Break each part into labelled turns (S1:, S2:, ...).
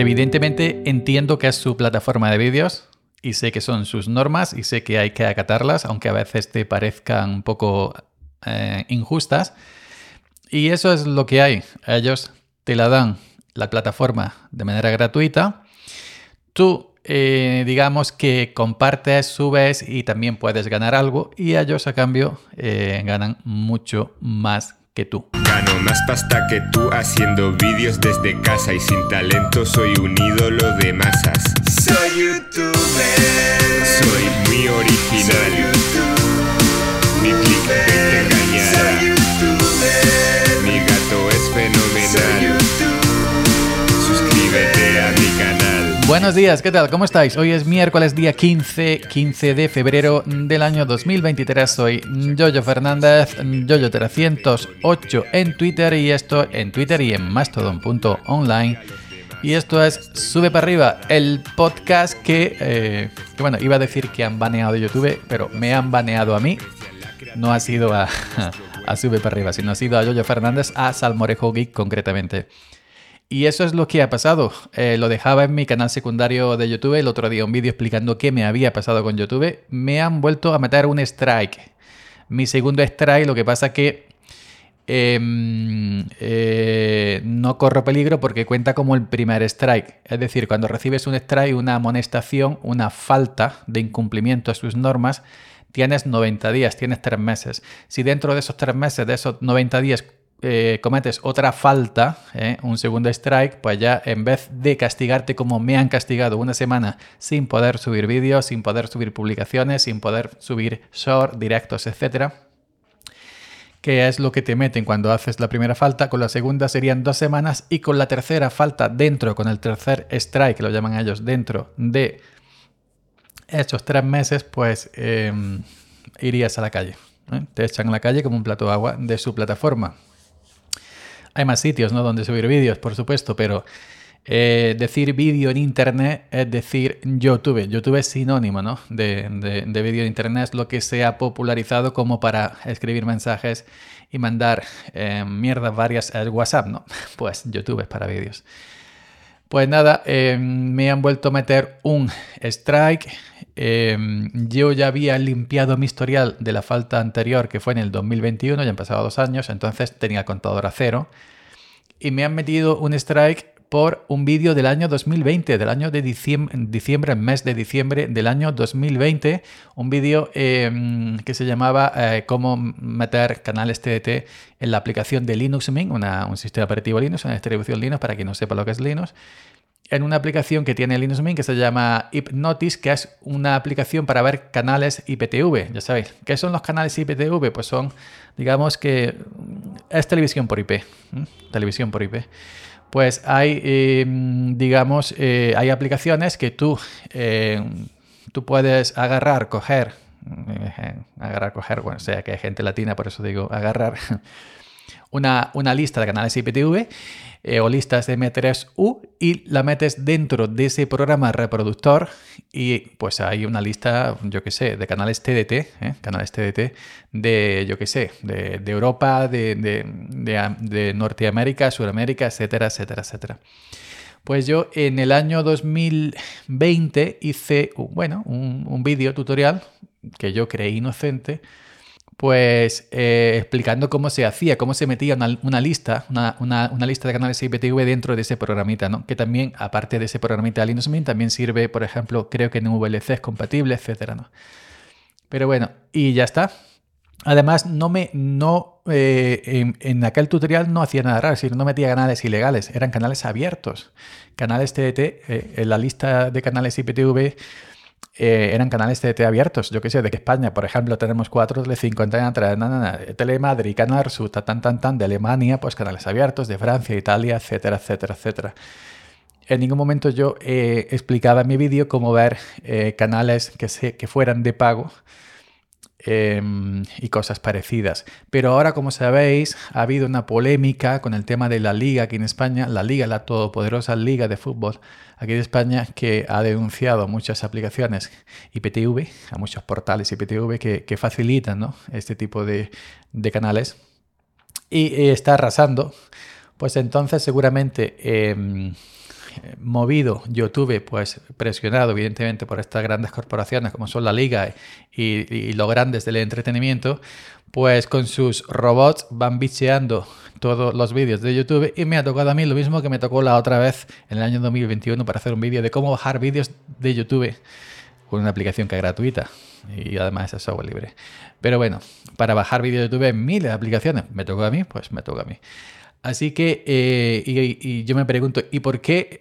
S1: Evidentemente entiendo que es su plataforma de vídeos y sé que son sus normas y sé que hay que acatarlas, aunque a veces te parezcan un poco eh, injustas. Y eso es lo que hay. Ellos te la dan la plataforma de manera gratuita. Tú, eh, digamos que compartes, subes y también puedes ganar algo y ellos a cambio eh, ganan mucho más que tú.
S2: Gano más pasta que tú haciendo vídeos desde casa y sin talento soy un ídolo de masas. Soy youtuber. Soy muy original. Soy
S1: Buenos días, ¿qué tal? ¿Cómo estáis? Hoy es miércoles día 15, 15 de febrero del año 2023. Soy Jojo Fernández, Jojo308 en Twitter y esto en Twitter y en mastodon.online. Y esto es Sube para arriba, el podcast que, eh, que, bueno, iba a decir que han baneado YouTube, pero me han baneado a mí. No ha sido a, a Sube para arriba, sino ha sido a Jojo Fernández, a Salmorejo Geek concretamente. Y eso es lo que ha pasado. Eh, lo dejaba en mi canal secundario de YouTube el otro día, un vídeo explicando qué me había pasado con YouTube. Me han vuelto a meter un strike. Mi segundo strike, lo que pasa que eh, eh, no corro peligro porque cuenta como el primer strike. Es decir, cuando recibes un strike, una amonestación, una falta de incumplimiento a sus normas, tienes 90 días, tienes 3 meses. Si dentro de esos 3 meses, de esos 90 días, eh, cometes otra falta, eh, un segundo strike, pues ya en vez de castigarte como me han castigado una semana sin poder subir vídeos, sin poder subir publicaciones, sin poder subir short, directos, etcétera, que es lo que te meten cuando haces la primera falta, con la segunda serían dos semanas y con la tercera falta dentro, con el tercer strike, que lo llaman ellos, dentro de estos tres meses, pues eh, irías a la calle. Te echan a la calle como un plato de agua de su plataforma. Hay más sitios ¿no? donde subir vídeos, por supuesto, pero eh, decir vídeo en Internet es decir YouTube. YouTube es sinónimo ¿no? de, de, de vídeo en Internet, es lo que se ha popularizado como para escribir mensajes y mandar eh, mierdas varias al WhatsApp, ¿no? Pues YouTube es para vídeos. Pues nada, eh, me han vuelto a meter un strike. Eh, yo ya había limpiado mi historial de la falta anterior, que fue en el 2021, ya han pasado dos años, entonces tenía el contador a cero. Y me han metido un strike por un vídeo del año 2020, del año de diciembre, mes de diciembre del año 2020, un vídeo eh, que se llamaba eh, Cómo meter canales TDT en la aplicación de Linux Mint, un sistema operativo Linux, una distribución Linux, para quien no sepa lo que es Linux, en una aplicación que tiene Linux Mint que se llama Hypnotis, que es una aplicación para ver canales IPTV. Ya sabéis, ¿qué son los canales IPTV? Pues son, digamos que es televisión por IP. Televisión por IP pues hay, eh, digamos, eh, hay aplicaciones que tú, eh, tú puedes agarrar, coger, agarrar, coger, bueno, sea que hay gente latina, por eso digo agarrar, una, una lista de canales IPTV o listas de M3U y la metes dentro de ese programa reproductor y pues hay una lista, yo que sé, de canales TDT, ¿eh? canales TDT de, yo que sé, de, de Europa, de, de, de, Norteamérica, Sudamérica, etcétera, etcétera, etcétera. Pues yo en el año 2020 hice, bueno, un, un vídeo tutorial que yo creí inocente, pues eh, explicando cómo se hacía, cómo se metía una, una lista, una, lista de canales IPTV dentro de ese programita, ¿no? Que también, aparte de ese programita Linux Mint, también sirve, por ejemplo, creo que en VLC es compatible, etcétera, ¿no? Pero bueno, y ya está. Además, no me, no, eh, en, en, aquel tutorial no hacía nada raro, es decir, no metía canales ilegales, eran canales abiertos. Canales TDT, eh, en la lista de canales IPTV eh, eran canales TDT abiertos. Yo qué sé, de que España, por ejemplo, tenemos cuatro, de 50, Telemadrid, Canal Sur, tan, tan, tan, de Alemania, pues canales abiertos, de Francia, Italia, etcétera, etcétera, etcétera. En ningún momento yo eh, explicaba en mi vídeo cómo ver eh, canales que, se, que fueran de pago eh, y cosas parecidas. Pero ahora, como sabéis, ha habido una polémica con el tema de la liga aquí en España, la liga, la todopoderosa liga de fútbol aquí de España, que ha denunciado muchas aplicaciones IPTV, a muchos portales IPTV que, facilitan este tipo de, canales y, está arrasando. Pues entonces seguramente... Eh, movido YouTube, pues presionado evidentemente por estas grandes corporaciones como son la Liga y, los grandes del entretenimiento, pues con sus robots van bicheando todos los vídeos de YouTube y me ha tocado a mí lo mismo que me tocó la otra vez en el año 2021 para hacer un vídeo de cómo bajar vídeos de YouTube con una aplicación que es gratuita y además es software libre. Pero bueno, para bajar vídeos de YouTube miles de aplicaciones, me tocó a mí, pues me toca a mí. Así que, eh, y, yo me pregunto, ¿y por qué,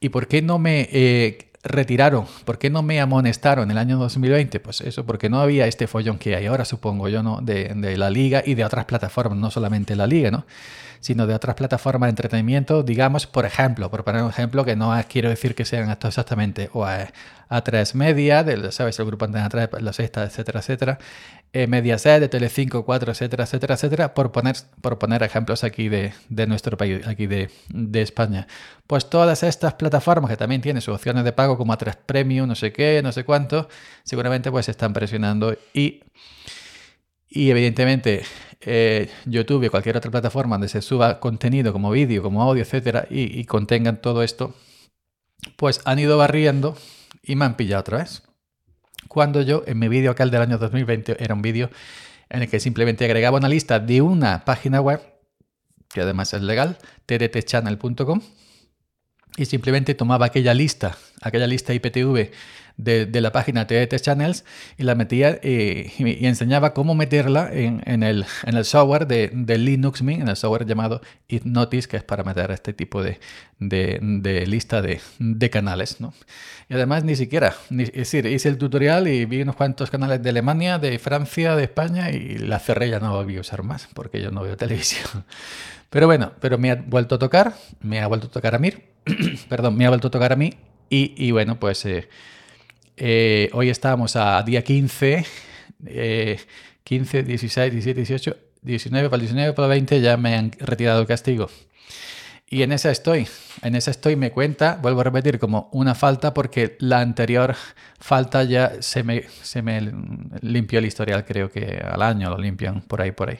S1: y por qué no me eh, retiraron? ¿Por qué no me amonestaron en el año 2020? Pues eso, porque no había este follón que hay ahora, supongo yo, ¿no? De, de la liga y de otras plataformas, no solamente la liga, ¿no? sino de otras plataformas de entretenimiento, digamos, por ejemplo, por poner un ejemplo que no quiero decir que sean estos exactamente, o a, A3 Media, de, ¿sabes? El grupo Antena 3, La Sexta, etcétera, etcétera, eh, Mediaset, de Telecinco, 4, etcétera, etcétera, etcétera, por poner, por poner ejemplos aquí de, de nuestro país, aquí de, de, España. Pues todas estas plataformas que también tienen sus opciones de pago como A3 Premium, no sé qué, no sé cuánto, seguramente pues están presionando y... Y evidentemente eh, YouTube o cualquier otra plataforma donde se suba contenido como vídeo, como audio, etcétera, y, contengan todo esto, pues han ido barriendo y me han pillado otra vez. Cuando yo en mi vídeo aquel del año 2020 era un vídeo en el que simplemente agregaba una lista de una página web, que además es legal, tdtchannel.com, y simplemente tomaba aquella lista, aquella lista IPTV de, la página TDT Channels y la metía eh, y, enseñaba cómo meterla en, el, en el, software de, Linux Mint, en el software llamado Hypnotis, que es para meter este tipo de, lista de, canales. ¿no? Y además ni siquiera, es decir, hice el tutorial y vi unos cuantos canales de Alemania, de Francia, de España y la cerré, ya no volví a usar más porque yo no veo televisión. Pero bueno, pero me ha vuelto a tocar, me ha vuelto a tocar a mí, perdón, me ha vuelto a tocar a mí y, bueno, pues... Eh, eh, hoy estamos a día 15, 15, 16, 17, 18, 19, para el 19, para el 20 ya me han retirado el castigo. Y en esa estoy, en esa estoy, me cuenta, vuelvo a repetir, como una falta porque la anterior falta ya se me, se me limpió el historial, creo que al año lo limpian por ahí, por ahí.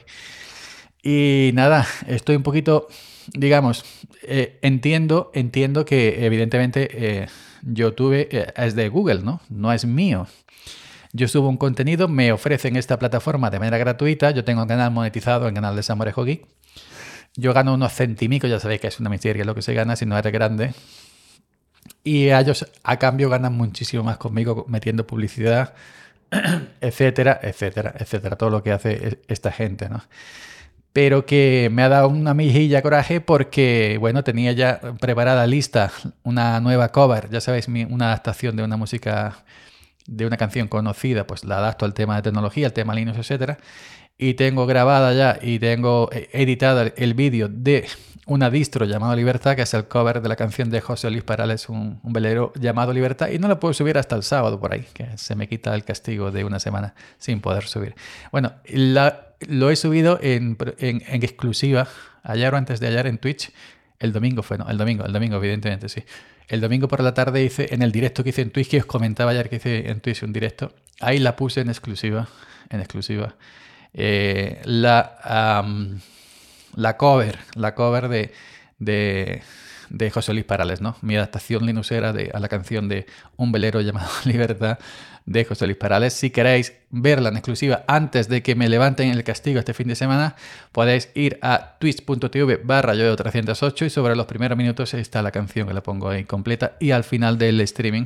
S1: Y nada, estoy un poquito, digamos, eh, entiendo, entiendo que evidentemente... Eh, YouTube eh, es de Google, ¿no? No es mío. Yo subo un contenido, me ofrecen esta plataforma de manera gratuita. Yo tengo un canal monetizado, el canal de Samorejo Geek. Yo gano unos centimicos, ya sabéis que es una miseria lo que se gana si no eres grande. Y ellos a cambio ganan muchísimo más conmigo metiendo publicidad, etcétera, etcétera, etcétera. Todo lo que hace e-, esta gente, ¿no? Pero que me ha dado una mejilla coraje porque, bueno, tenía ya preparada lista una nueva cover, ya sabéis, una adaptación de una música, de una canción conocida, pues la adapto al tema de tecnología, al tema Linux, etcétera, y tengo grabada ya y tengo eh, editada el vídeo de una distro llamado Libertad, que es el cover de la canción de José Luis Parales, un, un, velero llamado Libertad, y no lo puedo subir hasta el sábado por ahí, que se me quita el castigo de una semana sin poder subir. Bueno, la lo he subido en, exclusiva ayer o antes de ayer en Twitch. El domingo fue, no, el domingo, el domingo, evidentemente, sí. El domingo por la tarde hice, en el directo que hice en Twitch, que os comentaba ayer que hice en Twitch un directo, ahí la puse en exclusiva, en exclusiva. Eh, la, la cover, la cover de, de, de, José Luis Parales, ¿no? Mi adaptación linuxera de, a la canción de Un velero llamado Libertad de José Luis Parales. Si queréis verla en exclusiva antes de que me levanten el castigo este fin de semana, podéis ir a twitch.tv barra yo 308 y sobre los primeros minutos está la canción que la pongo ahí completa y al final del streaming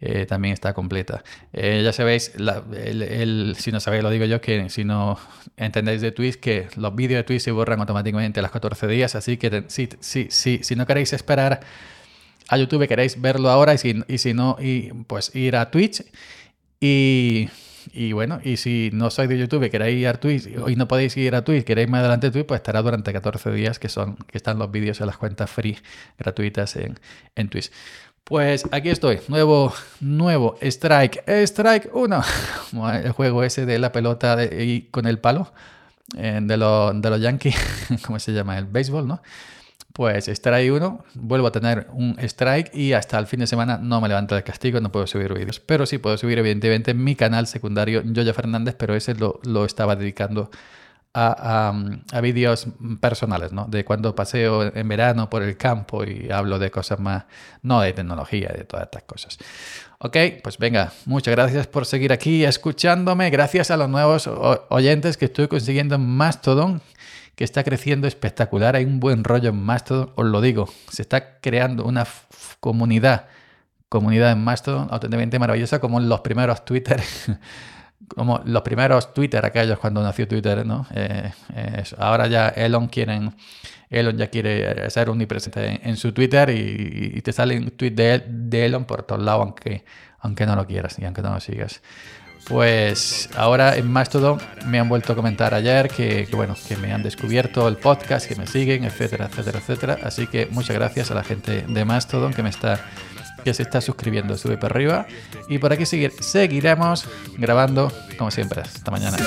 S1: eh, también está completa. Eh, ya sabéis, si no sabéis, lo digo yo, que si no entendéis de Twitch, que los vídeos de Twitch se borran automáticamente a los 14 días, así que si, si, si, si no queréis esperar a YouTube, queréis verlo ahora y si, y si no, y, pues ir a Twitch y, bueno, y si no sois de YouTube y queréis ir a Twitch y no podéis ir a Twitch, queréis más adelante Twitch, pues estará durante 14 días que son que están los vídeos en las cuentas free gratuitas en, en Twitch. Pues aquí estoy, nuevo, nuevo Strike, Strike 1, el juego ese de la pelota y con el palo eh, de, de los Yankees, ¿cómo se llama? El béisbol, ¿no? pues strike 1, vuelvo a tener un strike y hasta el fin de semana no me levanta el castigo, no puedo subir vídeos. Pero sí puedo subir evidentemente mi canal secundario Yoya Fernández, pero ese lo, lo estaba dedicando a, vídeos personales, ¿no? De cuando paseo en verano por el campo y hablo de cosas más, no de tecnología, de todas estas cosas. Ok, pues venga, muchas gracias por seguir aquí escuchándome. Gracias a los nuevos oyentes que estoy consiguiendo en Mastodon, que está creciendo espectacular. Hay un buen rollo en Mastodon, os lo digo. Se está creando una comunidad, comunidad en Mastodon auténticamente maravillosa, como en los primeros Twitter. como los primeros Twitter, aquellos cuando nació Twitter, ¿no? Eh, ahora ya Elon quieren, Elon ya quiere ser omnipresente en, su Twitter y, te sale un tweet de, de, Elon por todos lados, aunque, aunque no lo quieras y aunque no lo sigas. Pues ahora en Mastodon me han vuelto a comentar ayer que, que, bueno, que me han descubierto el podcast, que me siguen, etcétera, etcétera, etcétera. Así que muchas gracias a la gente de Mastodon que me está que se está suscribiendo, sube para arriba. Y por aquí seguir, seguiremos grabando como siempre. Hasta mañana.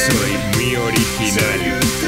S2: Soy muy original